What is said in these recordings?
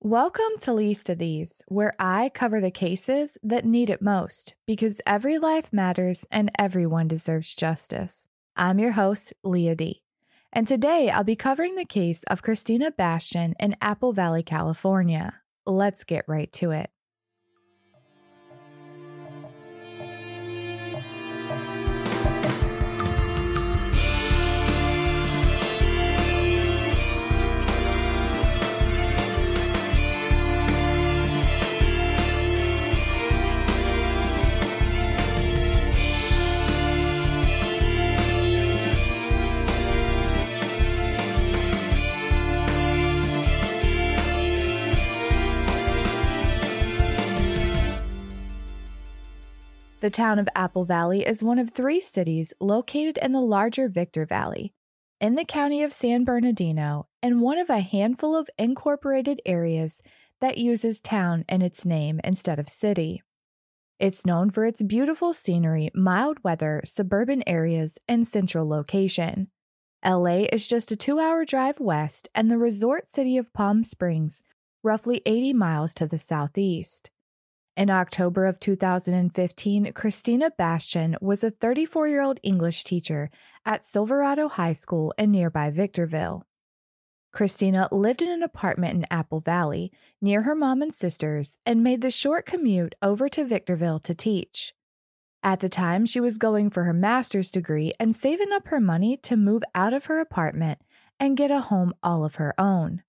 Welcome to Least of These, where I cover the cases that need it most because every life matters and everyone deserves justice. I'm your host, Leah D. And today I'll be covering the case of Christina Bastian in Apple Valley, California. Let's get right to it. Town of Apple Valley is one of three cities located in the larger Victor Valley, in the county of San Bernardino, and one of a handful of incorporated areas that uses town in its name instead of city. It's known for its beautiful scenery, mild weather, suburban areas, and central location. LA is just a two hour drive west, and the resort city of Palm Springs, roughly 80 miles to the southeast. In October of 2015, Christina Bastian was a 34 year old English teacher at Silverado High School in nearby Victorville. Christina lived in an apartment in Apple Valley near her mom and sisters and made the short commute over to Victorville to teach. At the time, she was going for her master's degree and saving up her money to move out of her apartment and get a home all of her own.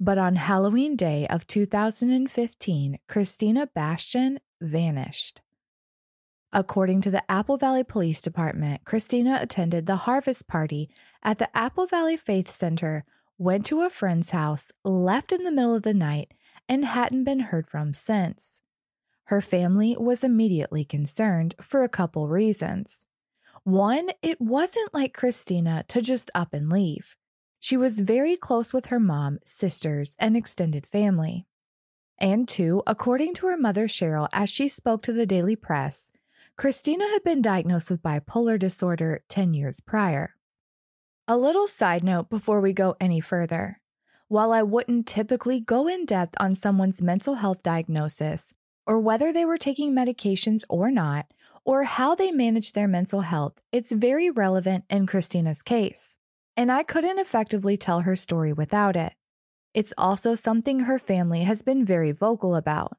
But on Halloween Day of 2015, Christina Bastian vanished. According to the Apple Valley Police Department, Christina attended the harvest party at the Apple Valley Faith Center, went to a friend's house, left in the middle of the night, and hadn't been heard from since. Her family was immediately concerned for a couple reasons. One, it wasn't like Christina to just up and leave. She was very close with her mom, sisters, and extended family. And two, according to her mother Cheryl, as she spoke to the Daily Press, Christina had been diagnosed with bipolar disorder 10 years prior. A little side note before we go any further. While I wouldn't typically go in depth on someone's mental health diagnosis, or whether they were taking medications or not, or how they managed their mental health, it's very relevant in Christina's case and I couldn't effectively tell her story without it. It's also something her family has been very vocal about.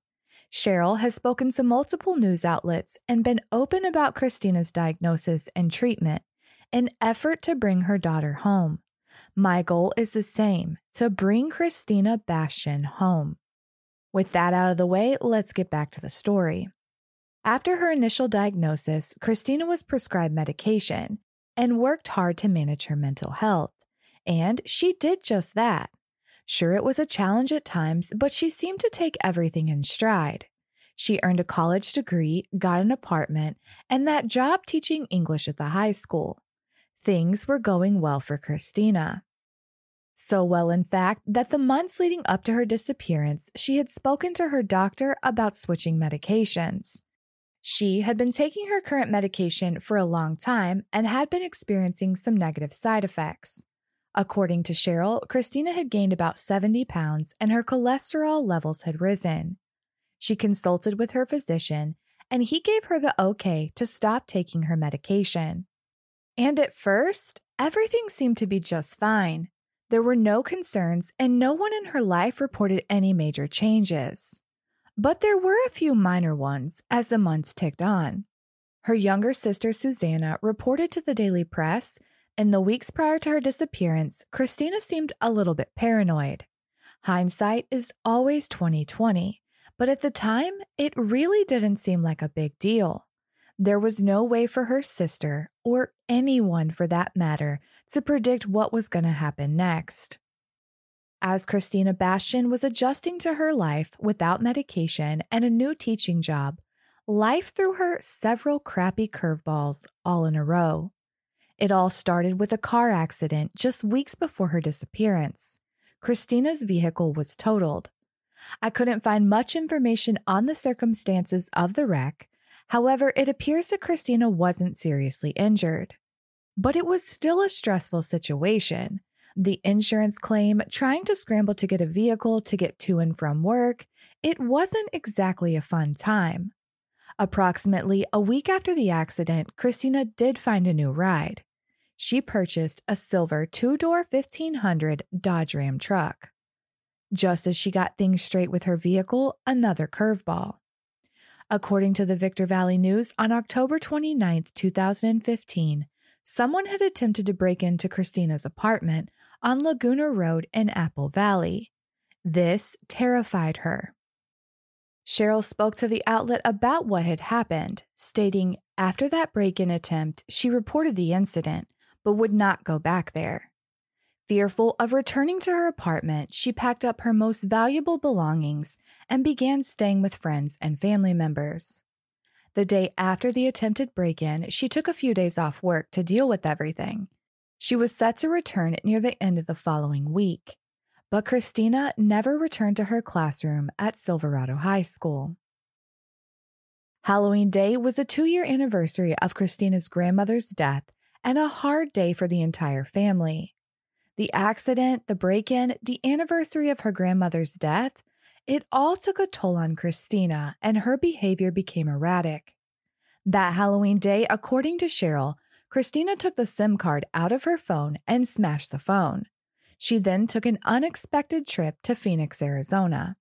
Cheryl has spoken to multiple news outlets and been open about Christina's diagnosis and treatment, an effort to bring her daughter home. My goal is the same to bring Christina Bastian home. With that out of the way, let's get back to the story. After her initial diagnosis, Christina was prescribed medication, and worked hard to manage her mental health. And she did just that. Sure, it was a challenge at times, but she seemed to take everything in stride. She earned a college degree, got an apartment, and that job teaching English at the high school. Things were going well for Christina. So well, in fact, that the months leading up to her disappearance, she had spoken to her doctor about switching medications. She had been taking her current medication for a long time and had been experiencing some negative side effects. According to Cheryl, Christina had gained about 70 pounds and her cholesterol levels had risen. She consulted with her physician and he gave her the okay to stop taking her medication. And at first, everything seemed to be just fine. There were no concerns and no one in her life reported any major changes. But there were a few minor ones as the months ticked on. Her younger sister, Susanna, reported to the Daily Press in the weeks prior to her disappearance, Christina seemed a little bit paranoid. Hindsight is always 2020, but at the time, it really didn't seem like a big deal. There was no way for her sister, or anyone for that matter, to predict what was going to happen next. As Christina Bastian was adjusting to her life without medication and a new teaching job, life threw her several crappy curveballs all in a row. It all started with a car accident just weeks before her disappearance. Christina's vehicle was totaled. I couldn't find much information on the circumstances of the wreck. However, it appears that Christina wasn't seriously injured. But it was still a stressful situation. The insurance claim, trying to scramble to get a vehicle to get to and from work, it wasn't exactly a fun time. Approximately a week after the accident, Christina did find a new ride. She purchased a silver two door 1500 Dodge Ram truck. Just as she got things straight with her vehicle, another curveball. According to the Victor Valley News, on October 29, 2015, someone had attempted to break into Christina's apartment on Laguna Road in Apple Valley. This terrified her. Cheryl spoke to the outlet about what had happened, stating after that break in attempt, she reported the incident, but would not go back there. Fearful of returning to her apartment, she packed up her most valuable belongings and began staying with friends and family members. The day after the attempted break in, she took a few days off work to deal with everything. She was set to return near the end of the following week, but Christina never returned to her classroom at Silverado High School. Halloween Day was the two year anniversary of Christina's grandmother's death and a hard day for the entire family. The accident, the break in, the anniversary of her grandmother's death, it all took a toll on Christina and her behavior became erratic. That Halloween day, according to Cheryl, Christina took the SIM card out of her phone and smashed the phone. She then took an unexpected trip to Phoenix, Arizona.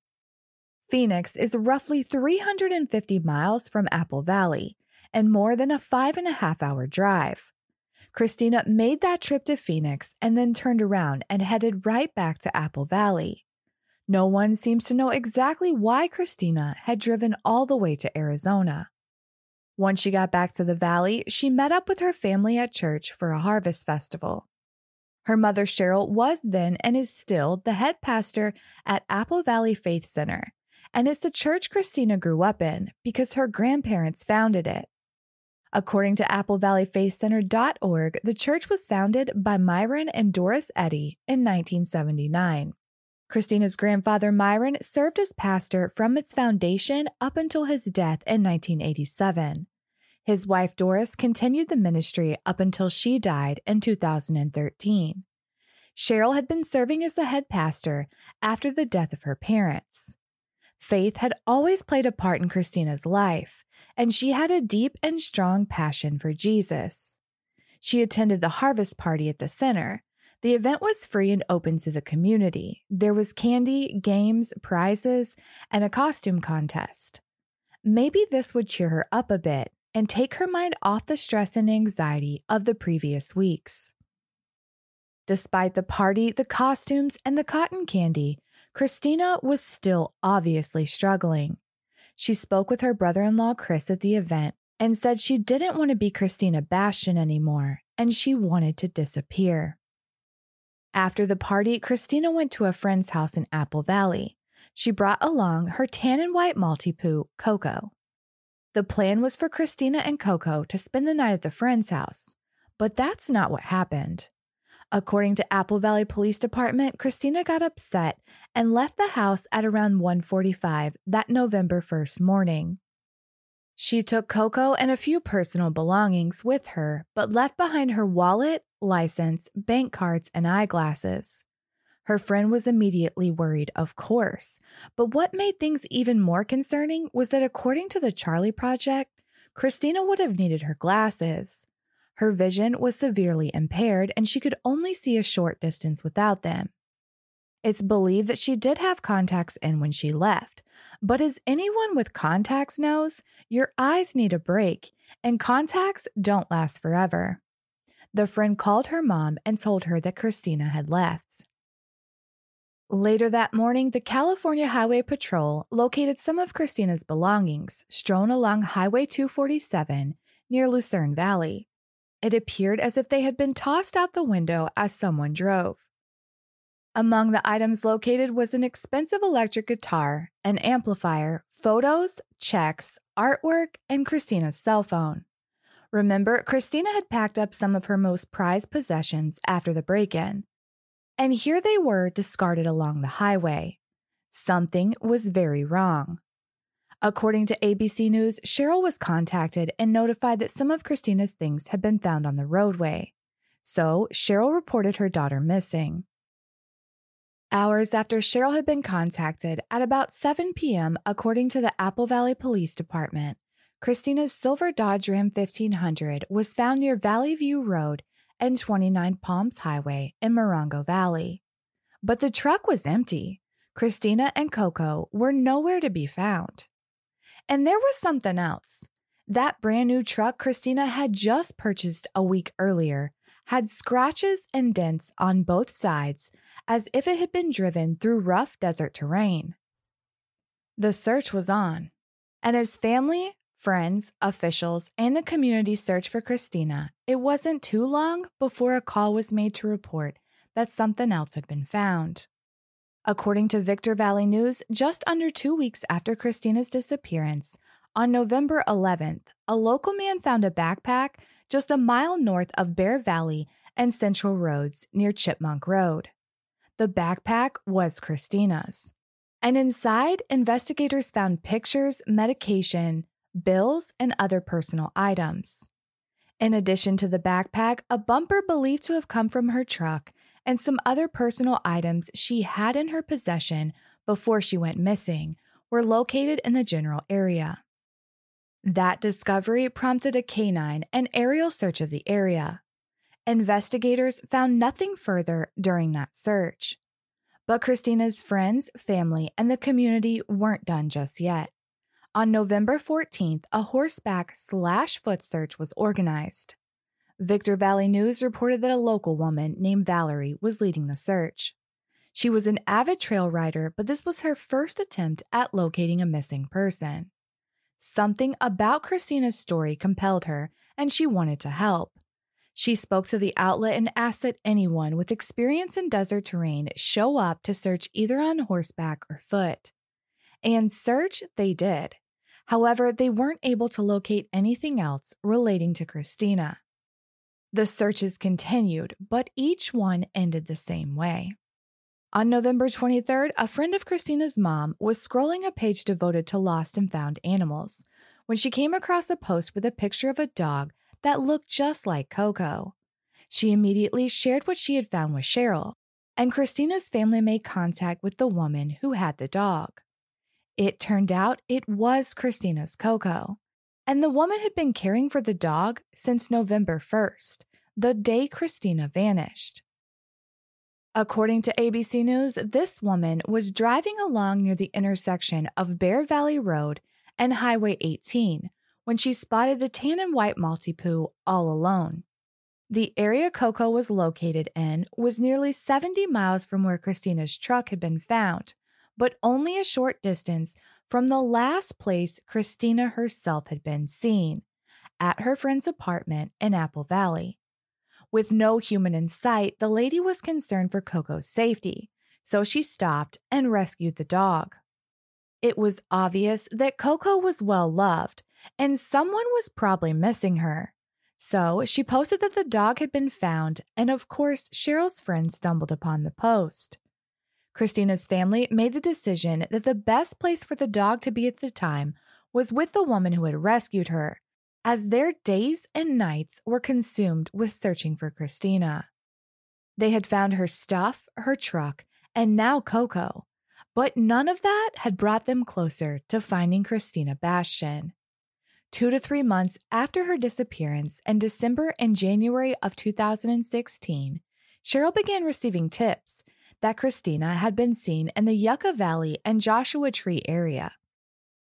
Phoenix is roughly 350 miles from Apple Valley and more than a five and a half hour drive. Christina made that trip to Phoenix and then turned around and headed right back to Apple Valley. No one seems to know exactly why Christina had driven all the way to Arizona. Once she got back to the valley, she met up with her family at church for a harvest festival. Her mother, Cheryl, was then and is still the head pastor at Apple Valley Faith Center, and it's the church Christina grew up in because her grandparents founded it. According to AppleValleyFaithCenter.org, the church was founded by Myron and Doris Eddy in 1979. Christina's grandfather, Myron, served as pastor from its foundation up until his death in 1987. His wife, Doris, continued the ministry up until she died in 2013. Cheryl had been serving as the head pastor after the death of her parents. Faith had always played a part in Christina's life, and she had a deep and strong passion for Jesus. She attended the harvest party at the center, the event was free and open to the community. There was candy, games, prizes, and a costume contest. Maybe this would cheer her up a bit and take her mind off the stress and anxiety of the previous weeks. Despite the party, the costumes, and the cotton candy, Christina was still obviously struggling. She spoke with her brother in law, Chris, at the event and said she didn't want to be Christina Bastian anymore and she wanted to disappear. After the party, Christina went to a friend's house in Apple Valley. She brought along her tan and white Maltipoo, Coco. The plan was for Christina and Coco to spend the night at the friend's house, but that's not what happened. According to Apple Valley Police Department, Christina got upset and left the house at around 1:45 that November 1st morning. She took Coco and a few personal belongings with her, but left behind her wallet, license, bank cards, and eyeglasses. Her friend was immediately worried, of course. But what made things even more concerning was that according to the Charlie Project, Christina would have needed her glasses. Her vision was severely impaired and she could only see a short distance without them. It's believed that she did have contacts in when she left, but as anyone with contacts knows, your eyes need a break, and contacts don't last forever. The friend called her mom and told her that Christina had left. Later that morning, the California Highway Patrol located some of Christina's belongings strewn along Highway 247 near Lucerne Valley. It appeared as if they had been tossed out the window as someone drove. Among the items located was an expensive electric guitar, an amplifier, photos, checks, artwork, and Christina's cell phone. Remember, Christina had packed up some of her most prized possessions after the break in. And here they were discarded along the highway. Something was very wrong. According to ABC News, Cheryl was contacted and notified that some of Christina's things had been found on the roadway. So, Cheryl reported her daughter missing. Hours after Cheryl had been contacted, at about 7 p.m., according to the Apple Valley Police Department, Christina's silver Dodge Ram 1500 was found near Valley View Road and 29 Palms Highway in Morongo Valley. But the truck was empty. Christina and Coco were nowhere to be found. And there was something else. That brand new truck Christina had just purchased a week earlier had scratches and dents on both sides as if it had been driven through rough desert terrain. The search was on, and as family, friends, officials, and the community searched for Christina, it wasn't too long before a call was made to report that something else had been found. According to Victor Valley News, just under two weeks after Christina's disappearance, on November 11th, a local man found a backpack just a mile north of Bear Valley and Central Roads near Chipmunk Road. The backpack was Christina's. And inside, investigators found pictures, medication, bills, and other personal items. In addition to the backpack, a bumper believed to have come from her truck and some other personal items she had in her possession before she went missing were located in the general area. That discovery prompted a canine and aerial search of the area. Investigators found nothing further during that search. But Christina's friends, family, and the community weren't done just yet. On November 14th, a horseback slash foot search was organized. Victor Valley News reported that a local woman named Valerie was leading the search. She was an avid trail rider, but this was her first attempt at locating a missing person. Something about Christina's story compelled her, and she wanted to help. She spoke to the outlet and asked that anyone with experience in desert terrain show up to search either on horseback or foot. And search they did. However, they weren't able to locate anything else relating to Christina. The searches continued, but each one ended the same way. On November 23rd, a friend of Christina's mom was scrolling a page devoted to lost and found animals when she came across a post with a picture of a dog that looked just like Coco. She immediately shared what she had found with Cheryl, and Christina's family made contact with the woman who had the dog. It turned out it was Christina's Coco, and the woman had been caring for the dog since November 1st, the day Christina vanished. According to ABC News, this woman was driving along near the intersection of Bear Valley Road and Highway 18 when she spotted the tan and white Maltipoo all alone. The area Coco was located in was nearly 70 miles from where Christina's truck had been found, but only a short distance from the last place Christina herself had been seen at her friend's apartment in Apple Valley. With no human in sight, the lady was concerned for Coco's safety, so she stopped and rescued the dog. It was obvious that Coco was well loved, and someone was probably missing her. So she posted that the dog had been found, and of course, Cheryl's friend stumbled upon the post. Christina's family made the decision that the best place for the dog to be at the time was with the woman who had rescued her, as their days and nights were consumed with searching for Christina. They had found her stuff, her truck, and now Coco, but none of that had brought them closer to finding Christina Bastian. Two to three months after her disappearance in December and January of 2016, Cheryl began receiving tips that Christina had been seen in the Yucca Valley and Joshua Tree area.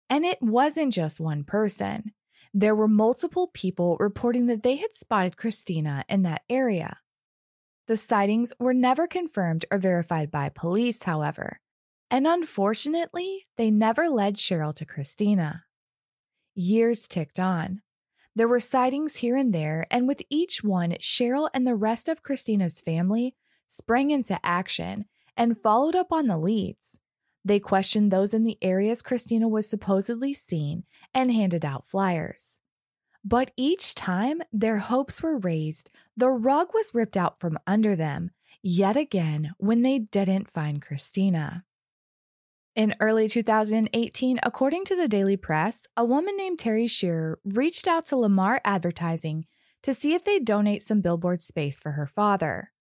And it wasn't just one person. There were multiple people reporting that they had spotted Christina in that area. The sightings were never confirmed or verified by police, however, and unfortunately, they never led Cheryl to Christina. Years ticked on. There were sightings here and there, and with each one, Cheryl and the rest of Christina's family sprang into action and followed up on the leads. They questioned those in the areas Christina was supposedly seen and handed out flyers. But each time their hopes were raised, the rug was ripped out from under them, yet again when they didn't find Christina. In early 2018, according to the Daily Press, a woman named Terry Shearer reached out to Lamar Advertising to see if they'd donate some billboard space for her father.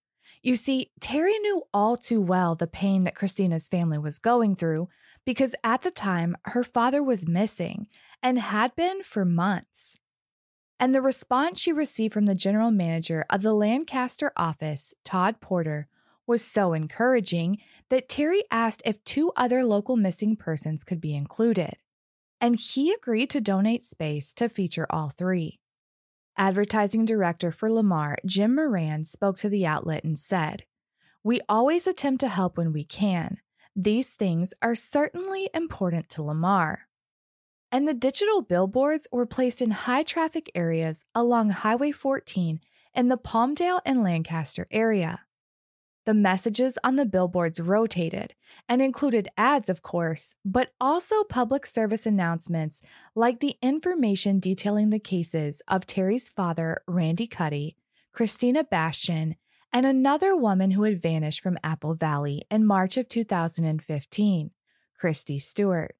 You see, Terry knew all too well the pain that Christina's family was going through because at the time her father was missing and had been for months. And the response she received from the general manager of the Lancaster office, Todd Porter, was so encouraging that Terry asked if two other local missing persons could be included. And he agreed to donate space to feature all three. Advertising director for Lamar, Jim Moran, spoke to the outlet and said, We always attempt to help when we can. These things are certainly important to Lamar. And the digital billboards were placed in high traffic areas along Highway 14 in the Palmdale and Lancaster area. The messages on the billboards rotated and included ads, of course, but also public service announcements like the information detailing the cases of Terry's father, Randy Cuddy, Christina Bastian, and another woman who had vanished from Apple Valley in March of 2015, Christy Stewart.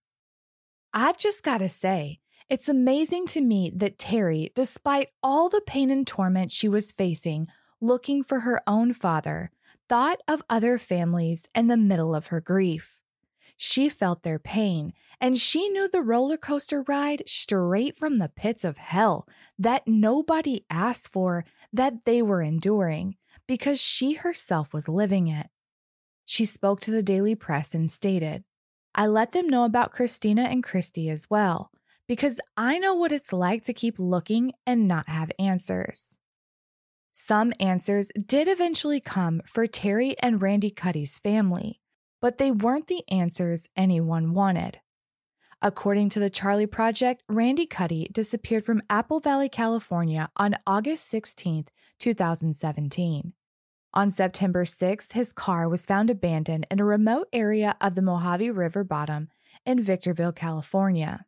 I've just got to say, it's amazing to me that Terry, despite all the pain and torment she was facing looking for her own father, thought of other families in the middle of her grief. She felt their pain, and she knew the roller coaster ride straight from the pits of hell that nobody asked for that they were enduring because she herself was living it. She spoke to the Daily Press and stated, I let them know about Christina and Christy as well, because I know what it's like to keep looking and not have answers. Some answers did eventually come for Terry and Randy Cuddy's family, but they weren't the answers anyone wanted. According to the Charlie Project, Randy Cuddy disappeared from Apple Valley, California on August 16, 2017. On September 6th, his car was found abandoned in a remote area of the Mojave River bottom in Victorville, California.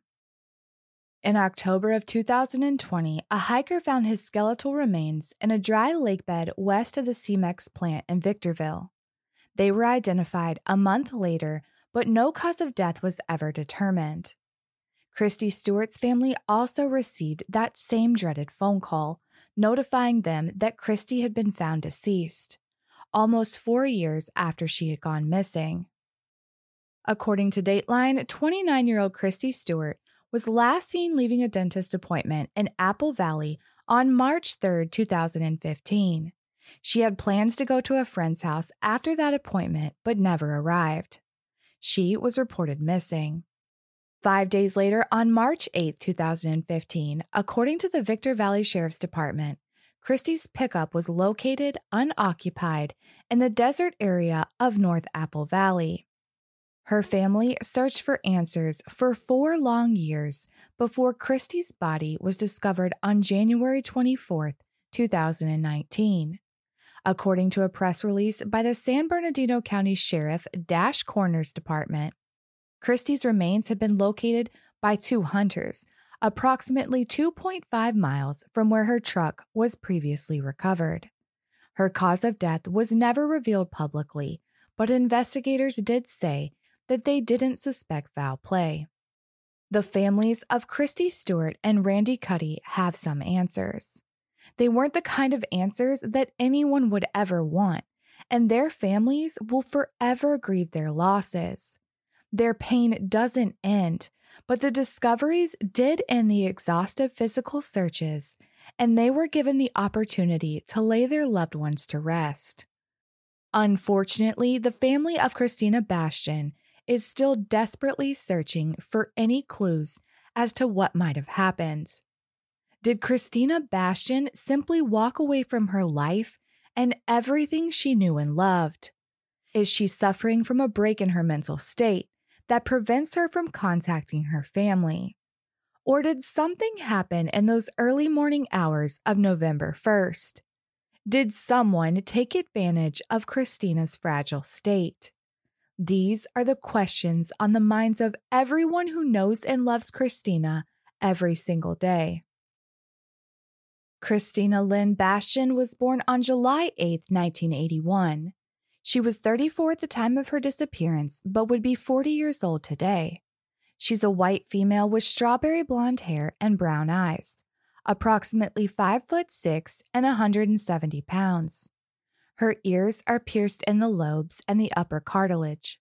In October of 2020, a hiker found his skeletal remains in a dry lake bed west of the Cemex plant in Victorville. They were identified a month later, but no cause of death was ever determined. Christy Stewart's family also received that same dreaded phone call, notifying them that Christy had been found deceased, almost four years after she had gone missing. According to Dateline, 29 year old Christy Stewart was last seen leaving a dentist appointment in Apple Valley on March 3, 2015. She had plans to go to a friend's house after that appointment, but never arrived. She was reported missing. Five days later, on March 8, 2015, according to the Victor Valley Sheriff's Department, Christy's pickup was located unoccupied in the desert area of North Apple Valley. Her family searched for answers for four long years before Christy's body was discovered on January 24, 2019. According to a press release by the San Bernardino County Sheriff Dash Coroners Department, Christy's remains had been located by two hunters approximately 2.5 miles from where her truck was previously recovered. Her cause of death was never revealed publicly, but investigators did say that they didn't suspect foul play. The families of Christy Stewart and Randy Cuddy have some answers. They weren't the kind of answers that anyone would ever want, and their families will forever grieve their losses. Their pain doesn't end, but the discoveries did end the exhaustive physical searches, and they were given the opportunity to lay their loved ones to rest. Unfortunately, the family of Christina Bastian is still desperately searching for any clues as to what might have happened. Did Christina Bastian simply walk away from her life and everything she knew and loved? Is she suffering from a break in her mental state that prevents her from contacting her family? Or did something happen in those early morning hours of November 1st? Did someone take advantage of Christina's fragile state? These are the questions on the minds of everyone who knows and loves Christina every single day. Christina Lynn Bastian was born on July 8, 1981. She was 34 at the time of her disappearance, but would be 40 years old today. She's a white female with strawberry blonde hair and brown eyes, approximately 5 foot 6 and 170 pounds. Her ears are pierced in the lobes and the upper cartilage.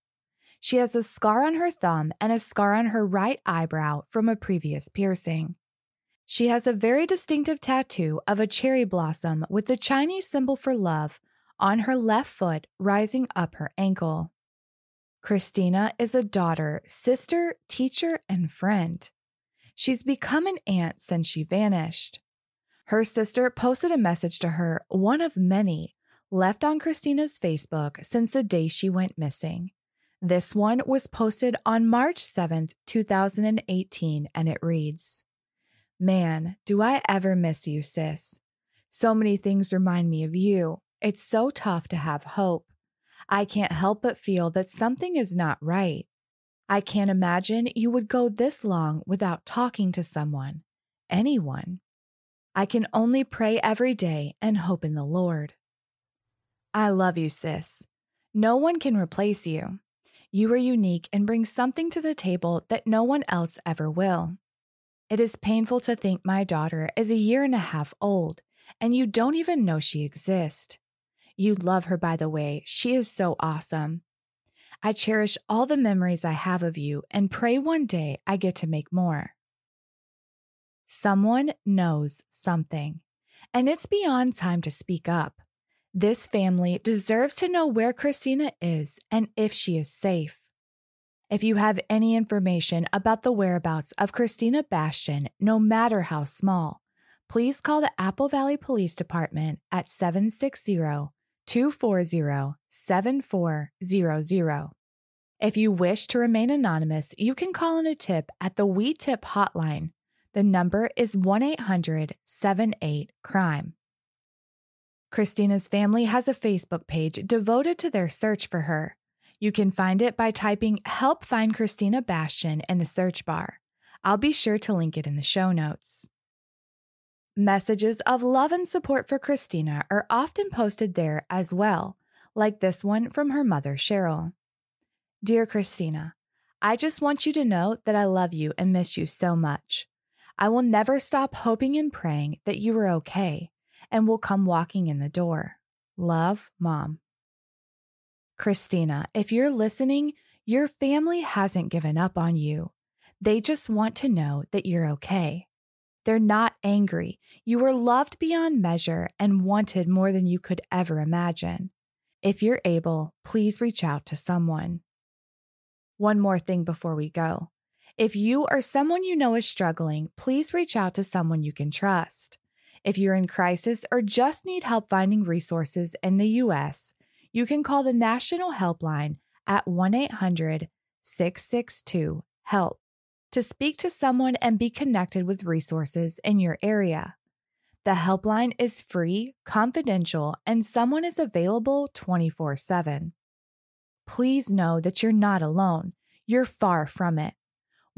She has a scar on her thumb and a scar on her right eyebrow from a previous piercing. She has a very distinctive tattoo of a cherry blossom with the Chinese symbol for love on her left foot rising up her ankle. Christina is a daughter, sister, teacher, and friend. She's become an aunt since she vanished. Her sister posted a message to her, one of many, left on Christina's Facebook since the day she went missing. This one was posted on March 7th, 2018, and it reads Man, do I ever miss you, sis. So many things remind me of you. It's so tough to have hope. I can't help but feel that something is not right. I can't imagine you would go this long without talking to someone, anyone. I can only pray every day and hope in the Lord. I love you, sis. No one can replace you. You are unique and bring something to the table that no one else ever will. It is painful to think my daughter is a year and a half old and you don't even know she exists. You love her, by the way. She is so awesome. I cherish all the memories I have of you and pray one day I get to make more. Someone knows something, and it's beyond time to speak up. This family deserves to know where Christina is and if she is safe. If you have any information about the whereabouts of Christina Bastian, no matter how small, please call the Apple Valley Police Department at 760 240 7400. If you wish to remain anonymous, you can call in a tip at the WeTip hotline. The number is 1 800 78 Crime. Christina's family has a Facebook page devoted to their search for her. You can find it by typing Help Find Christina Bastian in the search bar. I'll be sure to link it in the show notes. Messages of love and support for Christina are often posted there as well, like this one from her mother, Cheryl. Dear Christina, I just want you to know that I love you and miss you so much. I will never stop hoping and praying that you are okay and will come walking in the door. Love, Mom. Christina, if you're listening, your family hasn't given up on you. They just want to know that you're okay. They're not angry. You were loved beyond measure and wanted more than you could ever imagine. If you're able, please reach out to someone. One more thing before we go. If you or someone you know is struggling, please reach out to someone you can trust. If you're in crisis or just need help finding resources in the U.S., you can call the National Helpline at 1 800 662 HELP to speak to someone and be connected with resources in your area. The helpline is free, confidential, and someone is available 24 7. Please know that you're not alone. You're far from it.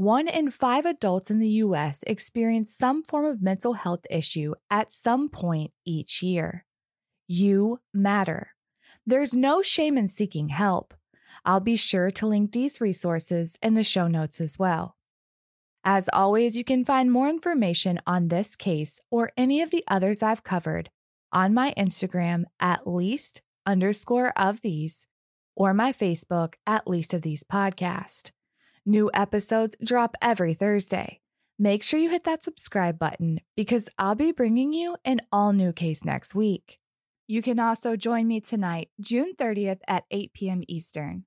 One in five adults in the US experience some form of mental health issue at some point each year. You matter. There's no shame in seeking help. I'll be sure to link these resources in the show notes as well. As always, you can find more information on this case or any of the others I've covered on my Instagram at least underscore of these or my Facebook at least of these podcast. New episodes drop every Thursday. Make sure you hit that subscribe button because I'll be bringing you an all new case next week. You can also join me tonight, June 30th at 8 p.m. Eastern.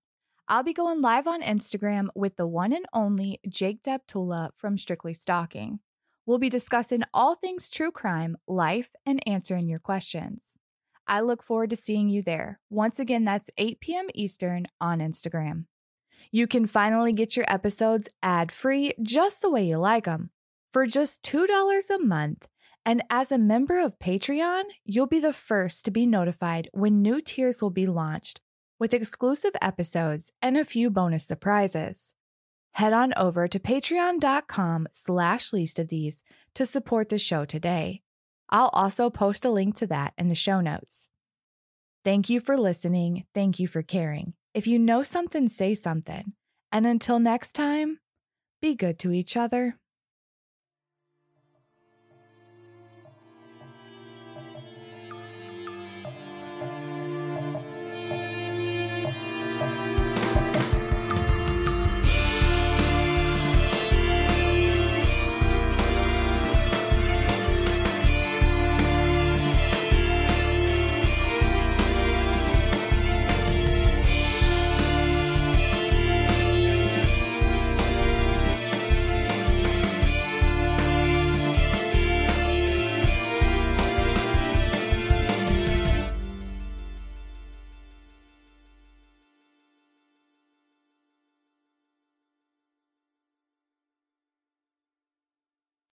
I'll be going live on Instagram with the one and only Jake Deptula from Strictly Stalking. We'll be discussing all things true crime, life, and answering your questions. I look forward to seeing you there. Once again, that's 8 p.m. Eastern on Instagram. You can finally get your episodes ad free just the way you like them for just $2 a month. And as a member of Patreon, you'll be the first to be notified when new tiers will be launched with exclusive episodes and a few bonus surprises. Head on over to patreon.com slash least of these to support the show today. I'll also post a link to that in the show notes. Thank you for listening. Thank you for caring. If you know something, say something. And until next time, be good to each other.